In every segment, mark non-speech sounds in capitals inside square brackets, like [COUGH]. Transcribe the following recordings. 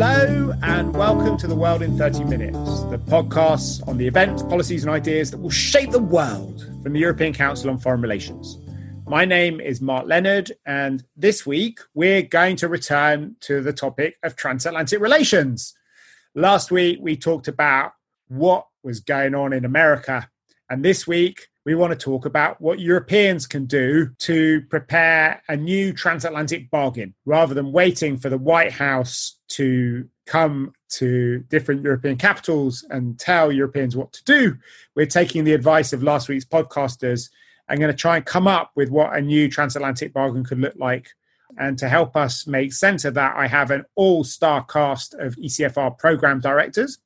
Hello, and welcome to The World in 30 Minutes, the podcast on the events, policies, and ideas that will shape the world from the European Council on Foreign Relations. My name is Mark Leonard, and this week we're going to return to the topic of transatlantic relations. Last week we talked about what was going on in America, and this week we want to talk about what Europeans can do to prepare a new transatlantic bargain rather than waiting for the White House to come to different European capitals and tell Europeans what to do. We're taking the advice of last week's podcasters and going to try and come up with what a new transatlantic bargain could look like. And to help us make sense of that, I have an all star cast of ECFR program directors.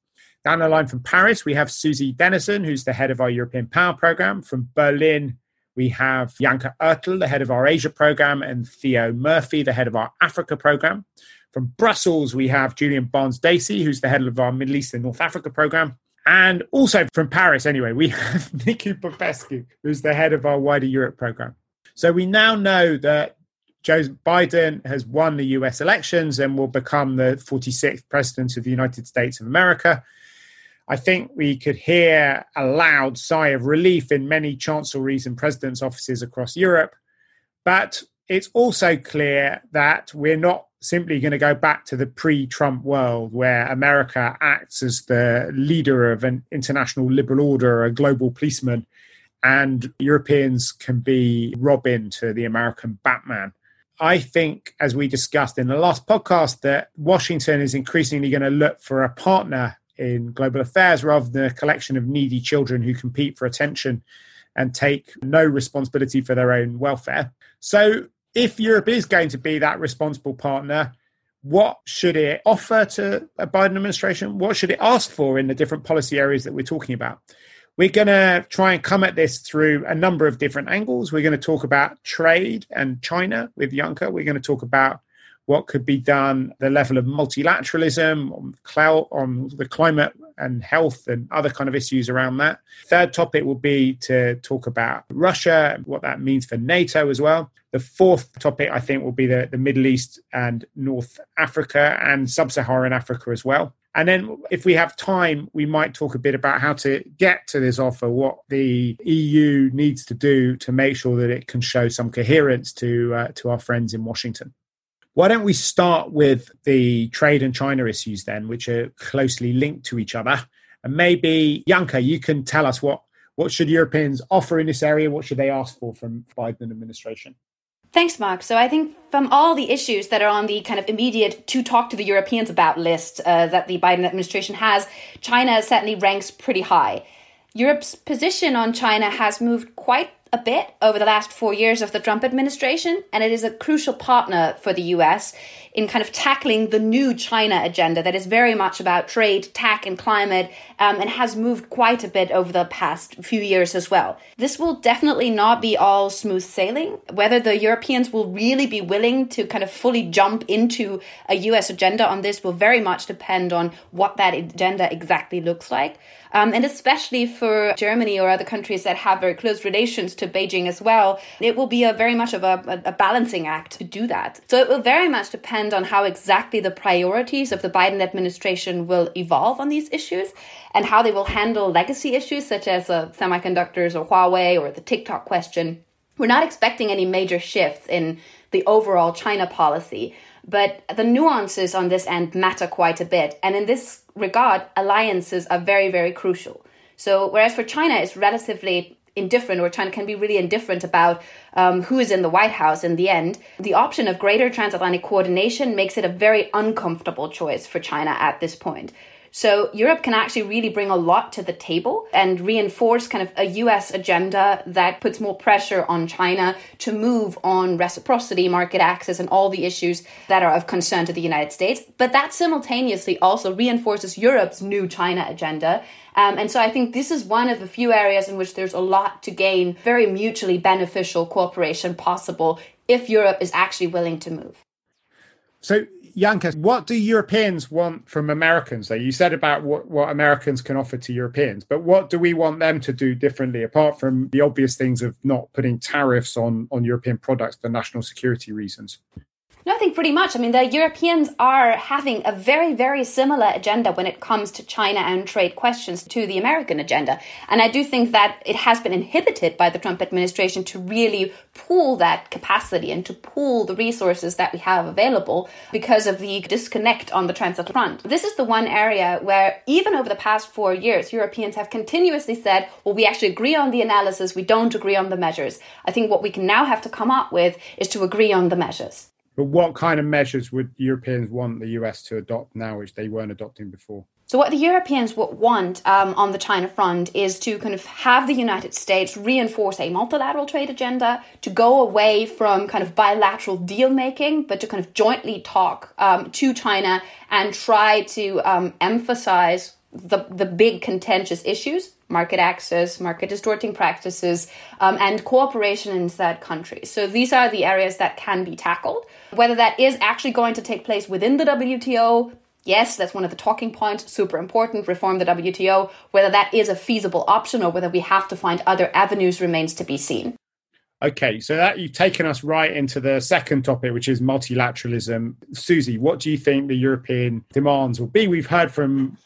Down the line from Paris, we have Susi Dennison, who's the head of our European Power Program. From Berlin, we have Janka Oertel, the head of our Asia program, and Theo Murphy, the head of our Africa program. From Brussels, we have Julien Barnes Dacey, who's the head of our Middle East and North Africa program. And also from Paris, anyway, we have [LAUGHS] Nicu Popescu, who's the head of our wider Europe program. So we now know that Joe Biden has won the US elections and will become the 46th president of the United States of America. I think we could hear a loud sigh of relief in many chancelleries and presidents' offices across Europe. But it's also clear that we're not simply going to go back to the pre Trump world where America acts as the leader of an international liberal order, a global policeman, and Europeans can be Robin to the American Batman. I think, as we discussed in the last podcast, that Washington is increasingly going to look for a partner in global affairs rather than a collection of needy children who compete for attention and take no responsibility for their own welfare. So, if Europe is going to be that responsible partner, what should it offer to a Biden administration? What should it ask for in the different policy areas that we're talking about? We're going to try and come at this through a number of different angles. We're going to talk about trade and China with Janka. We're going to talk about what could be done, the level of multilateralism, on, cloud, on the climate and health and other kind of issues around that. Third topic will be to talk about Russia, what that means for NATO as well. The fourth topic, I think, will be the, the Middle East and North Africa and Sub Saharan Africa as well. And then, if we have time, we might talk a bit about how to get to this offer, what the EU needs to do to make sure that it can show some coherence to uh, to our friends in Washington. Why don't we start with the trade and China issues then, which are closely linked to each other? And maybe, Janka, you can tell us what, what should Europeans offer in this area? What should they ask for from Biden administration? Thanks, Mark. So I think from all the issues that are on the kind of immediate to talk to the Europeans about list uh, that the Biden administration has, China certainly ranks pretty high. Europe's position on China has moved quite a bit over the last four years of the Trump administration, and it is a crucial partner for the US in kind of tackling the new China agenda that is very much about trade, tech, and climate, um, and has moved quite a bit over the past few years as well. This will definitely not be all smooth sailing. Whether the Europeans will really be willing to kind of fully jump into a US agenda on this will very much depend on what that agenda exactly looks like. Um, and especially for Germany or other countries that have very close relations to Beijing as well, it will be a very much of a, a balancing act to do that. So it will very much depend on how exactly the priorities of the Biden administration will evolve on these issues and how they will handle legacy issues such as uh, semiconductors or Huawei or the TikTok question. We're not expecting any major shifts in the overall China policy, but the nuances on this end matter quite a bit. And in this regard, alliances are very, very crucial. So, whereas for China, it's relatively indifferent, or China can be really indifferent about um, who is in the White House in the end, the option of greater transatlantic coordination makes it a very uncomfortable choice for China at this point. So Europe can actually really bring a lot to the table and reinforce kind of a US agenda that puts more pressure on China to move on reciprocity, market access, and all the issues that are of concern to the United States. But that simultaneously also reinforces Europe's new China agenda. Um, and so I think this is one of the few areas in which there's a lot to gain, very mutually beneficial cooperation possible if Europe is actually willing to move. So Janka, what do Europeans want from Americans? Though you said about what, what Americans can offer to Europeans, but what do we want them to do differently, apart from the obvious things of not putting tariffs on on European products for national security reasons? No, I think pretty much. I mean, the Europeans are having a very, very similar agenda when it comes to China and trade questions to the American agenda. And I do think that it has been inhibited by the Trump administration to really pool that capacity and to pool the resources that we have available because of the disconnect on the transatlantic front. This is the one area where, even over the past four years, Europeans have continuously said, well, we actually agree on the analysis, we don't agree on the measures. I think what we can now have to come up with is to agree on the measures. But what kind of measures would Europeans want the US to adopt now, which they weren't adopting before? So, what the Europeans would want um, on the China front is to kind of have the United States reinforce a multilateral trade agenda, to go away from kind of bilateral deal making, but to kind of jointly talk um, to China and try to um, emphasize the, the big contentious issues market access, market distorting practices, um, and cooperation in third countries. So these are the areas that can be tackled. Whether that is actually going to take place within the WTO, yes, that's one of the talking points, super important, reform the WTO. Whether that is a feasible option or whether we have to find other avenues remains to be seen. Okay, so that you've taken us right into the second topic, which is multilateralism. Susi, what do you think the European demands will be? We've heard from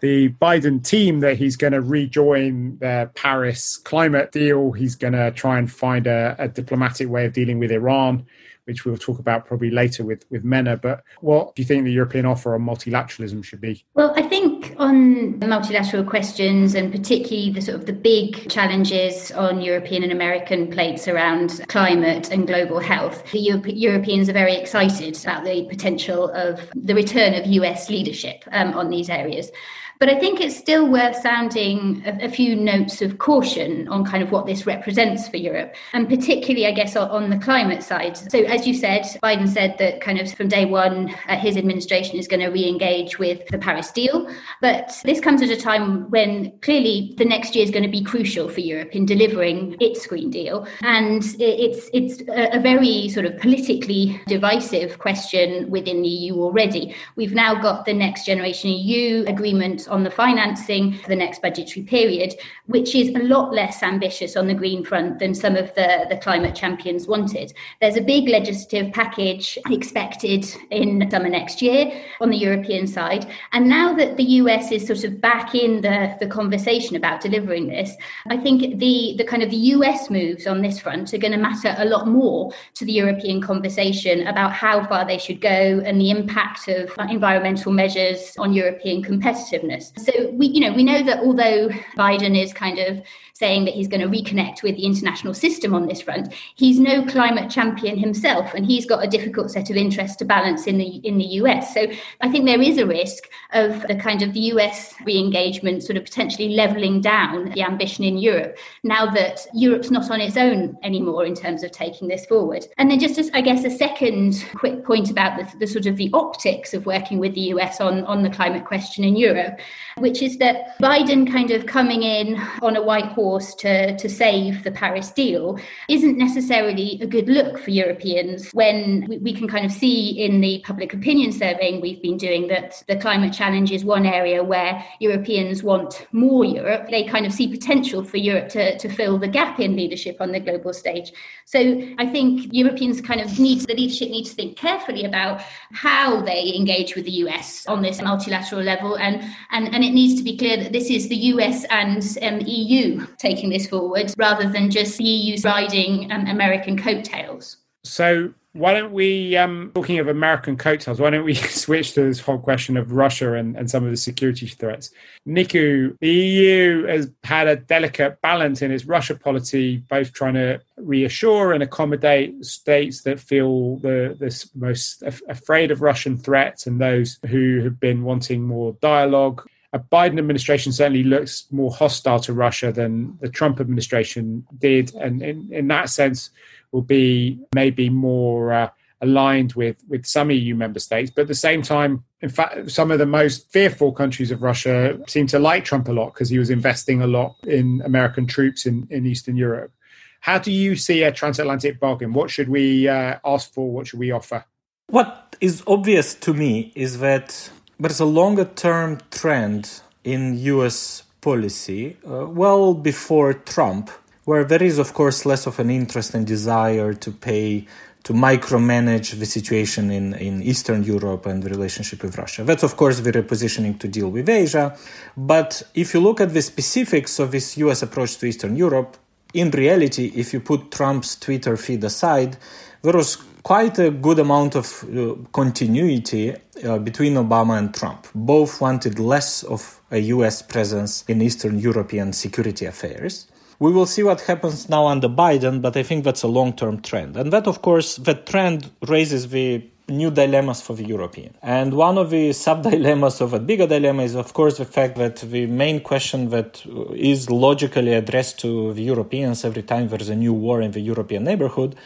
the Biden team that he's going to rejoin the Paris climate deal. He's going to try and find a, a, diplomatic way of dealing with Iran, which we'll talk about probably later with, with Mena. But what do you think the European offer on multilateralism should be? Well, I think on multilateral questions and particularly the sort of the big challenges on European and American plates around climate and global health, the Europe- Europeans are very excited about the potential of the return of US leadership um, on these areas. But I think it's still worth sounding a, a, few notes of caution on kind of what this represents for Europe, and particularly, I guess, on, on the climate side. So, as you said, Biden said that kind of from day one, uh, his administration is going to re engage with the Paris deal. But this comes at a time when clearly the next year is going to be crucial for Europe in delivering its Green Deal. And it's, it's a, a very sort of politically divisive question within the EU already. We've now got the Next Generation EU agreement on the financing for the next budgetary period, which is a lot less ambitious on the green front than some of the, the climate champions wanted. There's a big legislative package expected in summer next year on the European side. And now that the US is sort of back in the, the conversation about delivering this, I think the, the kind of the US moves on this front are going to matter a lot more to the European conversation about how far they should go and the impact of environmental measures on European competitiveness. So we, you know, we know that although Biden is kind of saying that he's going to reconnect with the international system on this front. He's no climate champion himself, and he's got a difficult set of interests to balance in the in the US. So I think there is a risk of the kind of the US re-engagement sort of potentially leveling down the ambition in Europe now that Europe's not on its own anymore in terms of taking this forward. And then just as I guess a second quick point about the, the sort of the optics of working with the US on on the climate question in Europe, which is that Biden kind of coming in on a white horse to, to save the Paris deal isn't necessarily a good look for Europeans when we, we can kind of see in the public opinion surveying we've been doing that the climate challenge is one area where Europeans want more Europe. They kind of see potential for Europe to, to fill the gap in leadership on the global stage. So I think Europeans kind of need the leadership needs to think carefully about how they engage with the US on this multilateral level and and, and it needs to be clear that this is the US and um, EU taking this forward rather than just the EU riding um, American coattails. So why don't we, um, talking of American coattails, why don't we [LAUGHS] switch to this whole question of Russia and, and some of the security threats? Nicu, the EU has had a delicate balance in its Russia policy, both trying to reassure and accommodate states that feel the, the most afraid of Russian threats and those who have been wanting more dialogue a Biden administration certainly looks more hostile to Russia than the Trump administration did, and in, in that sense, will be maybe more uh, aligned with with some EU member states. But at the same time, in fact, some of the most fearful countries of Russia seem to like Trump a lot because he was investing a lot in American troops in, in Eastern Europe. How do you see a transatlantic bargain? What should we uh, ask for? What should we offer? What is obvious to me is that there's a longer term trend in US policy, uh, well before Trump, where there is, of course, less of an interest and desire to pay to micromanage the situation in, in Eastern Europe and the relationship with Russia. That's, of course, the repositioning to deal with Asia. But if you look at the specifics of this US approach to Eastern Europe, in reality, if you put Trump's Twitter feed aside, there was quite a good amount of uh, continuity uh, between Obama and Trump. Both wanted less of a US presence in Eastern European security affairs. We will see what happens now under Biden, but I think that's a long term trend. And that, of course, that trend raises the new dilemmas for the European. And one of the sub dilemmas of a bigger dilemma is, of course, the fact that the main question that is logically addressed to the Europeans every time there's a new war in the European neighborhood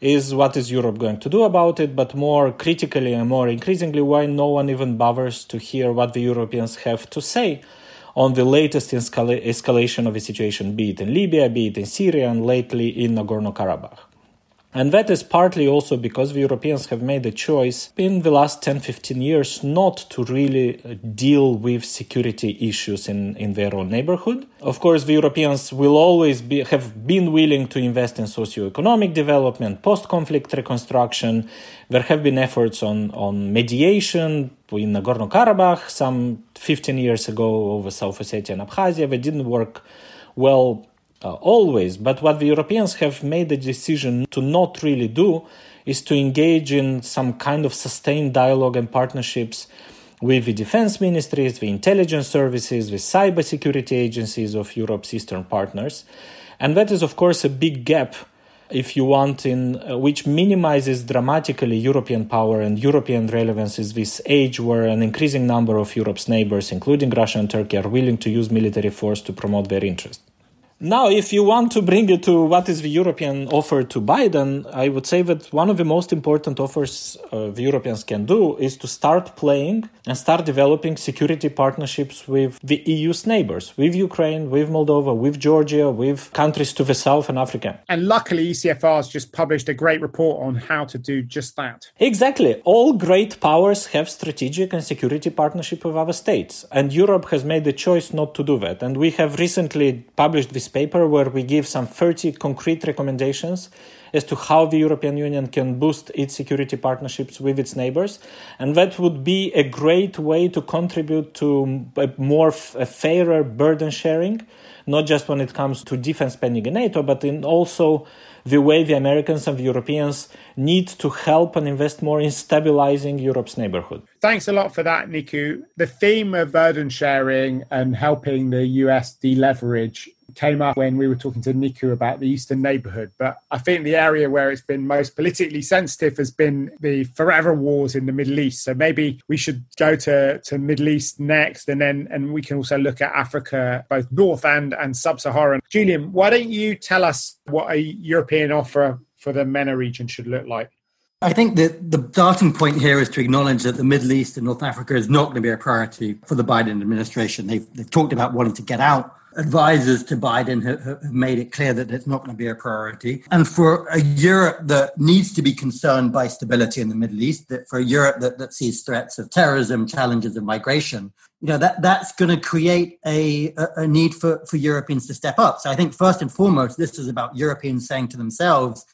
is what is Europe going to do about it, but more critically and more increasingly, why no one even bothers to hear what the Europeans have to say on the latest escal- escalation of the situation, be it in Libya, be it in Syria, and lately in Nagorno Karabakh. And that is partly also because the Europeans have made a choice in the last 10 15 years not to really uh, deal with security issues in, in their own neighborhood. Of course, the Europeans will always be, have been willing to invest in socio-economic development, post conflict reconstruction. There have been efforts on, on mediation in Nagorno Karabakh some 15 years ago over South Ossetia and Abkhazia. They didn't work well uh, always. But what the Europeans have made the decision to not really do is to engage in some kind of sustained dialogue and partnerships with the defense ministries, the intelligence services, the cybersecurity agencies of Europe's eastern partners. And that is, of course, a big gap, if you want, in uh, which minimizes dramatically European power and European relevance in this age where an increasing number of Europe's neighbors, including Russia and Turkey, are willing to use military force to promote their interests. Now, if you want to bring it to what is the European offer to Biden, I would say that one of the most important offers uh, the Europeans can do is to start playing and start developing security partnerships with the EU's neighbors, with Ukraine, with Moldova, with Georgia, with countries to the south and Africa. And luckily, ECFR has just published a great report on how to do just that. Exactly. All great powers have strategic and security partnership with other states, and Europe has made the choice not to do that. And we have recently published this paper where we give some 30 concrete recommendations as to how the European Union can boost its security partnerships with its neighbors. And that would be a great way to contribute to a more a fairer burden sharing, not just when it comes to defense spending in NATO, but in also the way the Americans and the Europeans need to help and invest more in stabilizing Europe's neighborhood. Thanks a lot for that, Nicu. The theme of burden sharing and helping the US deleverage came up when we were talking to Nicu about the Eastern neighborhood. But I think the area where it's been most politically sensitive has been the forever wars in the Middle East. So maybe we should go to, to Middle East next and then and we can also look at Africa, both North and, and Sub-Saharan. Julien, why don't you tell us what a European offer for the MENA region should look like? I think that the starting point here is to acknowledge that the Middle East and North Africa is not going to be a priority for the Biden administration. They've, they've talked about wanting to get out advisors to Biden have, have made it clear that it's not going to be a priority. And for a Europe that needs to be concerned by stability in the Middle East, that for a Europe that, that sees threats of terrorism, challenges of migration, you know, that, that's going to create a, a, need for, for Europeans to step up. So I think first and foremost, this is about Europeans saying to themselves,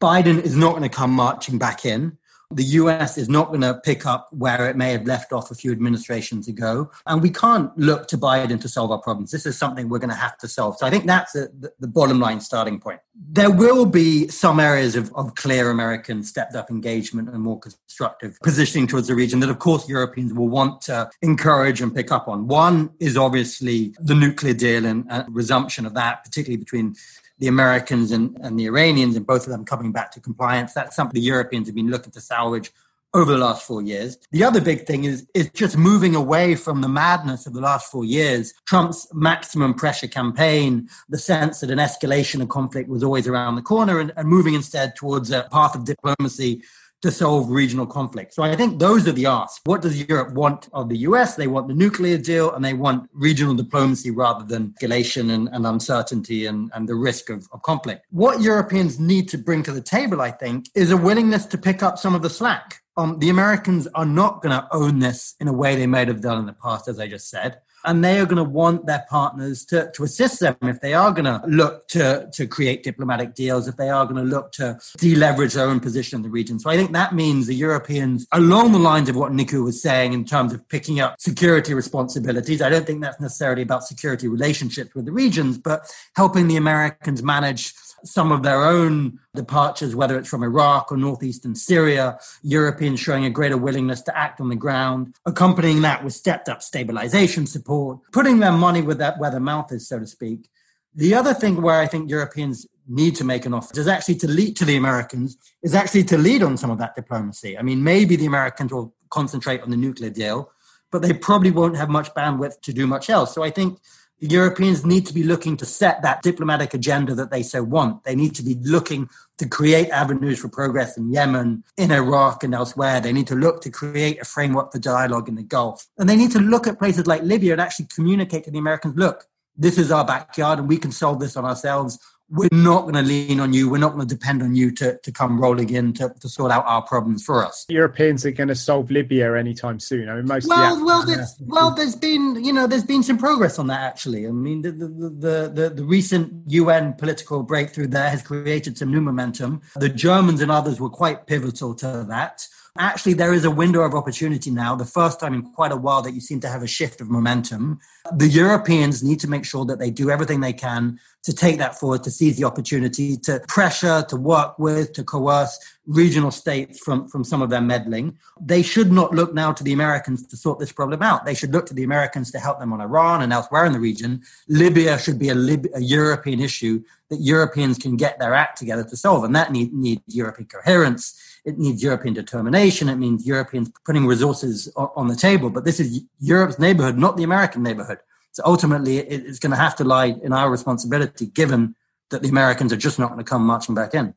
Biden is not going to come marching back in. The US is not going to pick up where it may have left off a few administrations ago. And we can't look to Biden to solve our problems. This is something we're going to have to solve. So I think that's a, the, bottom line starting point. There will be some areas of, of clear American stepped up engagement and more constructive positioning towards the region that, of course, Europeans will want to encourage and pick up on. One is obviously the nuclear deal and uh, resumption of that, particularly between the Americans and, and the Iranians, and both of them coming back to compliance. That's something the Europeans have been looking to salvage over the last four years. The other big thing is, is just moving away from the madness of the last four years. Trump's maximum pressure campaign, the sense that an escalation of conflict was always around the corner, and, and moving instead towards a path of diplomacy to solve regional conflict. So I think those are the asks. What does Europe want of the US? They want the nuclear deal and they want regional diplomacy rather than escalation and, and uncertainty and, and the risk of, of conflict. What Europeans need to bring to the table, I think, is a willingness to pick up some of the slack. Um, the Americans are not going to own this in a way they might have done in the past, as I just said. And they are going to want their partners to, to assist them if they are going to look to, to create diplomatic deals, if they are going to look to deleverage their own position in the region. So I think that means the Europeans, along the lines of what Nicu was saying in terms of picking up security responsibilities, I don't think that's necessarily about security relationships with the regions, but helping the Americans manage some of their own departures, whether it's from Iraq or northeastern Syria, Europeans showing a greater willingness to act on the ground, accompanying that with stepped up stabilization support, putting their money with that where their mouth is, so to speak. The other thing where I think Europeans need to make an offer is actually to lead to the Americans, is actually to lead on some of that diplomacy. I mean, maybe the Americans will concentrate on the nuclear deal, but they probably won't have much bandwidth to do much else. So I think the Europeans need to be looking to set that diplomatic agenda that they so want. They need to be looking to create avenues for progress in Yemen, in Iraq, and elsewhere. They need to look to create a framework for dialogue in the Gulf. And they need to look at places like Libya and actually communicate to the Americans look, this is our backyard and we can solve this on ourselves we're not going to lean on you. We're not going to depend on you to, to come rolling in to, to sort out our problems for us. Europeans are going to solve Libya anytime soon. I mean, most. Well, the, well, there's, well, there's been you know there's been some progress on that actually. I mean, the the, the the the recent UN political breakthrough there has created some new momentum. The Germans and others were quite pivotal to that actually there is a window of opportunity now, the first time in quite a while that you seem to have a shift of momentum. The Europeans need to make sure that they do everything they can to take that forward, to seize the opportunity, to pressure, to work with, to coerce regional states from, from some of their meddling. They should not look now to the Americans to sort this problem out. They should look to the Americans to help them on Iran and elsewhere in the region. Libya should be a, Lib- a European issue that Europeans can get their act together to solve, and that need, needs European coherence it needs European determination. It means Europeans putting resources on the table. But this is Europe's neighborhood, not the American neighborhood. So ultimately, it's going to have to lie in our responsibility, given that the Americans are just not going to come marching back in.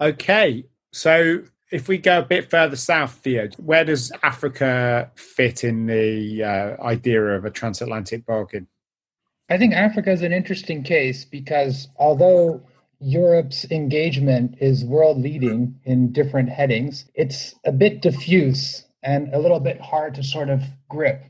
Okay. So if we go a bit further south, Theo, where does Africa fit in the uh, idea of a transatlantic bargain? I think Africa is an interesting case because although Europe's engagement is world leading in different headings. It's a bit diffuse and a little bit hard to sort of grip.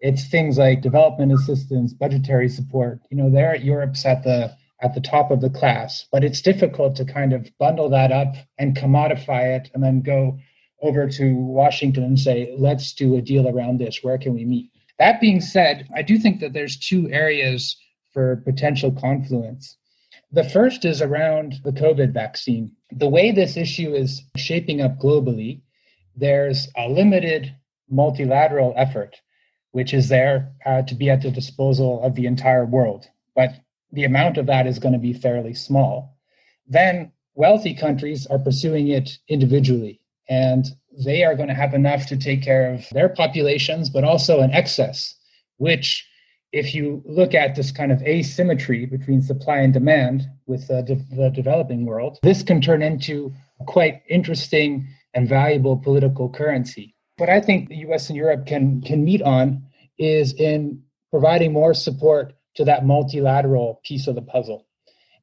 It's things like development assistance, budgetary support. You know, there Europe's at the at the top of the class, but it's difficult to kind of bundle that up and commodify it and then go over to Washington and say, let's do a deal around this. Where can we meet? That being said, I do think that there's two areas for potential confluence. The first is around the COVID vaccine. The way this issue is shaping up globally, there's a limited multilateral effort, which is there uh, to be at the disposal of the entire world. But the amount of that is going to be fairly small. Then wealthy countries are pursuing it individually, and they are going to have enough to take care of their populations, but also an excess, which if you look at this kind of asymmetry between supply and demand with the, de- the developing world, this can turn into quite interesting and valuable political currency. What I think the US and Europe can, can meet on is in providing more support to that multilateral piece of the puzzle.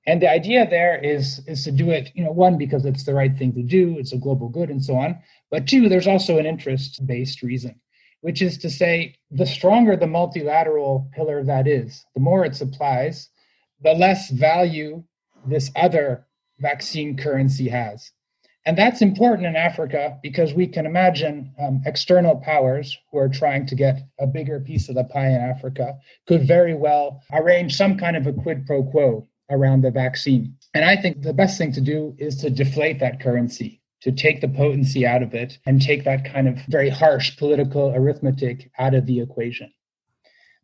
And the idea there is, is to do it, you know, one, because it's the right thing to do, it's a global good and so on. But two, there's also an interest based reason which is to say, the stronger the multilateral pillar that is, the more it supplies, the less value this other vaccine currency has. And that's important in Africa because we can imagine um, external powers who are trying to get a bigger piece of the pie in Africa could very well arrange some kind of a quid pro quo around the vaccine. And I think the best thing to do is to deflate that currency to take the potency out of it and take that kind of very harsh political arithmetic out of the equation.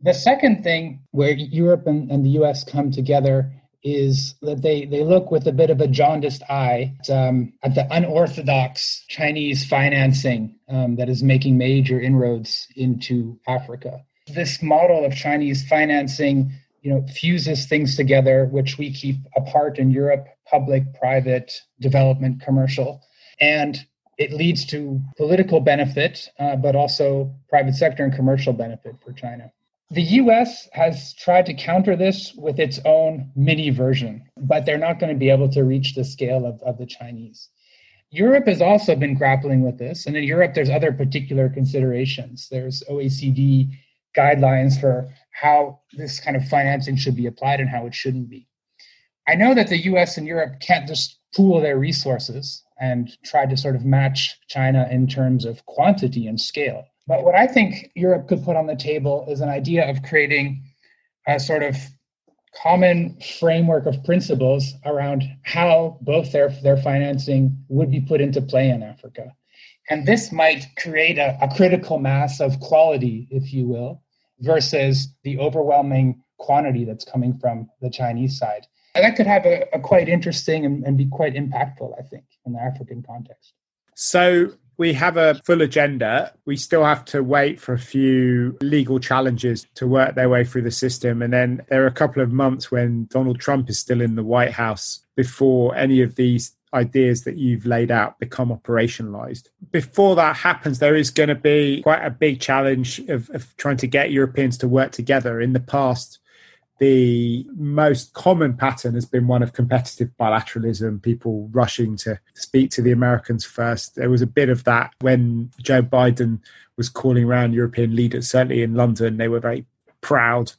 The second thing where Europe and, and the US come together is that they, they look with a bit of a jaundiced eye at, um, at the unorthodox Chinese financing um, that is making major inroads into Africa. This model of Chinese financing you know, fuses things together, which we keep apart in Europe, public, private, development, commercial and it leads to political benefit, uh, but also private sector and commercial benefit for China. The US has tried to counter this with its own mini version, but they're not going to be able to reach the scale of, of the Chinese. Europe has also been grappling with this, and in Europe, there's other particular considerations. There's OECD guidelines for how this kind of financing should be applied and how it shouldn't be. I know that the US and Europe can't just pool their resources and try to sort of match China in terms of quantity and scale. But what I think Europe could put on the table is an idea of creating a sort of common framework of principles around how both their, their financing would be put into play in Africa. And this might create a, a critical mass of quality, if you will, versus the overwhelming quantity that's coming from the Chinese side. And that could have a, a quite interesting and, and be quite impactful, I think, in the African context. So we have a full agenda. We still have to wait for a few legal challenges to work their way through the system. And then there are a couple of months when Donald Trump is still in the White House before any of these ideas that you've laid out become operationalized. Before that happens, there is going to be quite a big challenge of, of trying to get Europeans to work together. In the past, the most common pattern has been one of competitive bilateralism, people rushing to speak to the Americans first. There was a bit of that when Joe Biden was calling around European leaders, certainly in London. They were very proud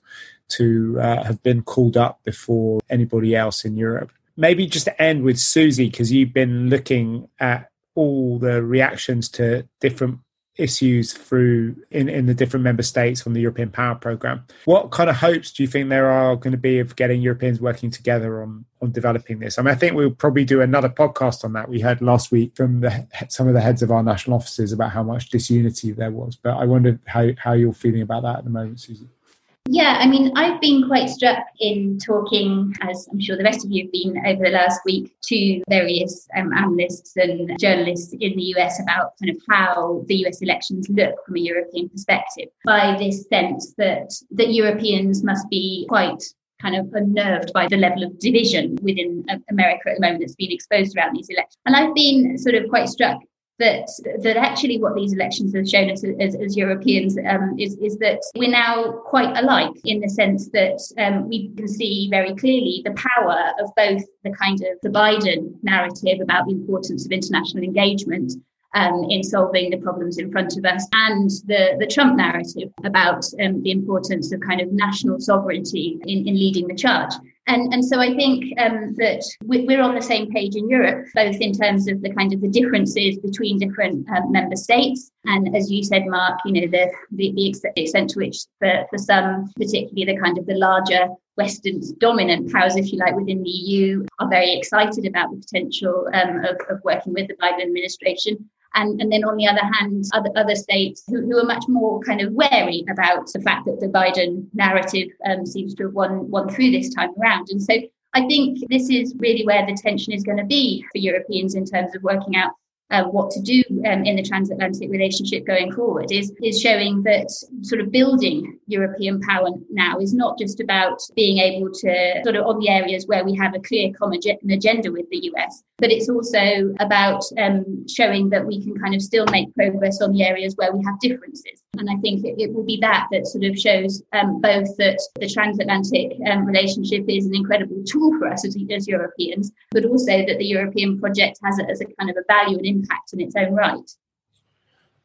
to uh, have been called up before anybody else in Europe maybe just to end with Susi, because you've been looking at all the reactions to different issues through in, in the different member states from the European Power Programme. What kind of hopes do you think there are going to be of getting Europeans working together on on developing this? I mean, I think we'll probably do another podcast on that. We heard last week from the, some of the heads of our national offices about how much disunity there was, but I wonder how, how you're feeling about that at the moment, Susi. Yeah, I mean, I've been quite struck in talking, as I'm sure the rest of you have been over the last week, to various um, analysts and journalists in the US about kind of how the US elections look from a European perspective, by this sense that that Europeans must be quite kind of unnerved by the level of division within uh, America at the moment that's been exposed around these elections. And I've been sort of quite struck that that actually what these elections have shown us as, as Europeans um, is is that we're now quite alike in the sense that um, we can see very clearly the power of both the kind of the Biden narrative about the importance of international engagement um, in solving the problems in front of us, and the, the Trump narrative about um, the importance of kind of national sovereignty in, in leading the charge. And, and so I think um, that we're on the same page in Europe, both in terms of the kind of the differences between different um, member states. And as you said, Mark, you know, the, the, the extent to which for, for some, particularly the kind of the larger Western dominant powers, if you like, within the EU are very excited about the potential um, of, of working with the Biden administration. And, and then on the other hand, other, other states who, who are much more kind of wary about the fact that the Biden narrative um, seems to have won, won through this time around. And so I think this is really where the tension is going to be for Europeans in terms of working out uh, what to do um, in the transatlantic relationship going forward is is showing that sort of building European power now is not just about being able to sort of on the areas where we have a clear common agenda with the US, but it's also about um, showing that we can kind of still make progress on the areas where we have differences. And I think it, it will be that that sort of shows um, both that the transatlantic um, relationship is an incredible tool for us as, as Europeans, but also that the European project has it as a kind of a value and impact in its own right.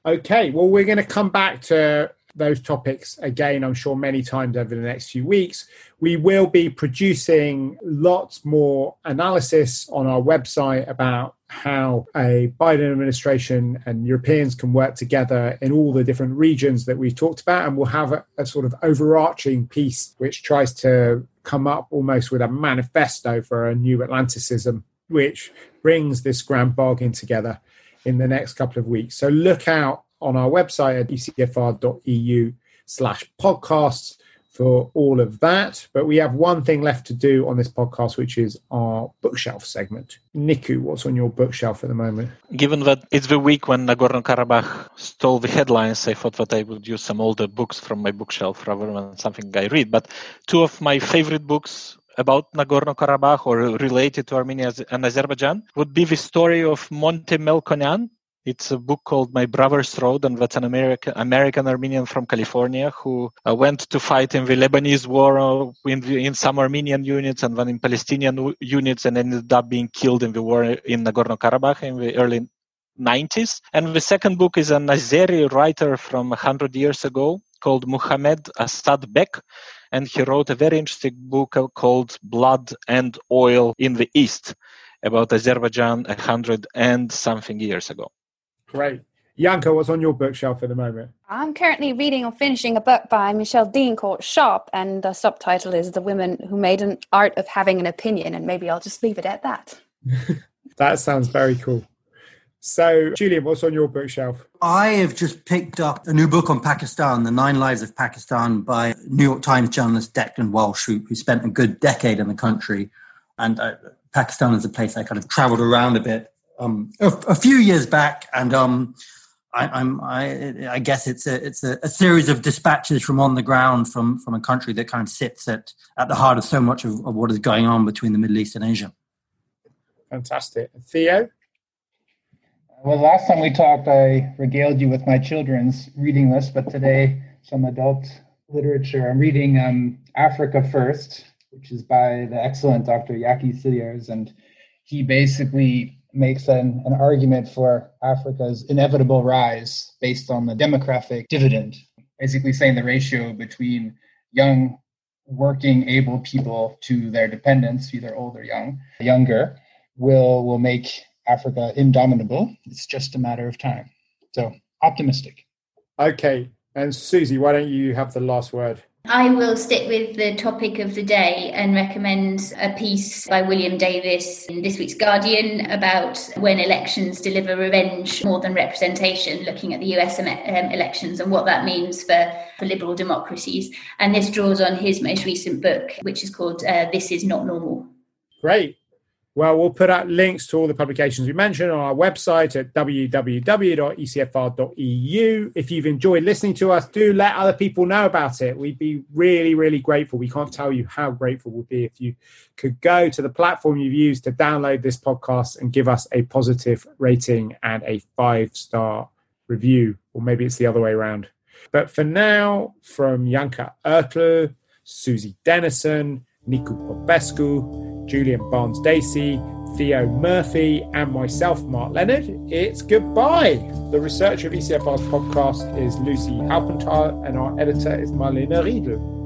Okay, well, we're going to come back to those topics again, I'm sure, many times over the next few weeks. We will be producing lots more analysis on our website about how a Biden administration and Europeans can work together in all the different regions that we've talked about. And we'll have a, a sort of overarching piece which tries to come up almost with a manifesto for a new Atlanticism, which brings this grand bargain together in the next couple of weeks. So look out on our website at ecfr.eu slash podcasts for all of that. But we have one thing left to do on this podcast, which is our bookshelf segment. Nicu, what's on your bookshelf at the moment? Given that it's the week when Nagorno Karabakh stole the headlines, I thought that I would use some older books from my bookshelf rather than something I read. But two of my favorite books about Nagorno Karabakh or related to Armenia and Azerbaijan would be the story of Monte Melkonian. It's a book called My Brother's Road, and that's an American American Armenian from California who uh, went to fight in the Lebanese war uh, in, the, in some Armenian units and then in Palestinian units, and ended up being killed in the war in Nagorno Karabakh in the early 90s. And the second book is an Azeri writer from 100 years ago called Muhammad Assad Bek, and he wrote a very interesting book called Blood and Oil in the East about Azerbaijan hundred and something years ago. Great. Janka, what's on your bookshelf at the moment? I'm currently reading or finishing a book by Michelle Dean called Sharp, and the subtitle is The Women Who Made an Art of Having an Opinion, and maybe I'll just leave it at that. [LAUGHS] that sounds very cool. So, Julien, what's on your bookshelf? I have just picked up a new book on Pakistan, The Nine Lives of Pakistan, by New York Times journalist Declan Walsh, who, who spent a good decade in the country. And uh, Pakistan is a place I kind of traveled around a bit um, a, a, few years back. And um, I, am I, I, guess it's a it's a, a, series of dispatches from on the ground from from a country that kind of sits at at the heart of so much of, of what is going on between the Middle East and Asia. Fantastic, Theo. Well, last time we talked, I regaled you with my children's reading list, but today some adult literature. I'm reading um, Africa First, which is by the excellent Dr. Jakkie Cilliers, and he basically makes an, an argument for Africa's inevitable rise based on the demographic dividend, basically saying the ratio between young, working, able people to their dependents, either old or young, younger, will will make Africa indomitable. It's just a matter of time. So optimistic. Okay. And Susi, why don't you have the last word? I will stick with the topic of the day and recommend a piece by William Davies in this week's Guardian about when elections deliver revenge more than representation, looking at the US um, elections and what that means for, for liberal democracies. And this draws on his most recent book, which is called uh, This Is Not Normal. Great. Well, we'll put out links to all the publications we mentioned on our website at www.ecfr.eu. If you've enjoyed listening to us, do let other people know about it. We'd be really, really grateful. We can't tell you how grateful we'd be if you could go to the platform you've used to download this podcast and give us a positive rating and a five star review, or maybe it's the other way around. But for now, from Janka Oertel, Susi Dennison, Nicu Popescu, Julien Barnes Dacey, Theo Murphy, and myself, Mark Leonard, it's goodbye. The researcher of ECFR's podcast is Lucy Alpenthal, and our editor is Marlene Riedel.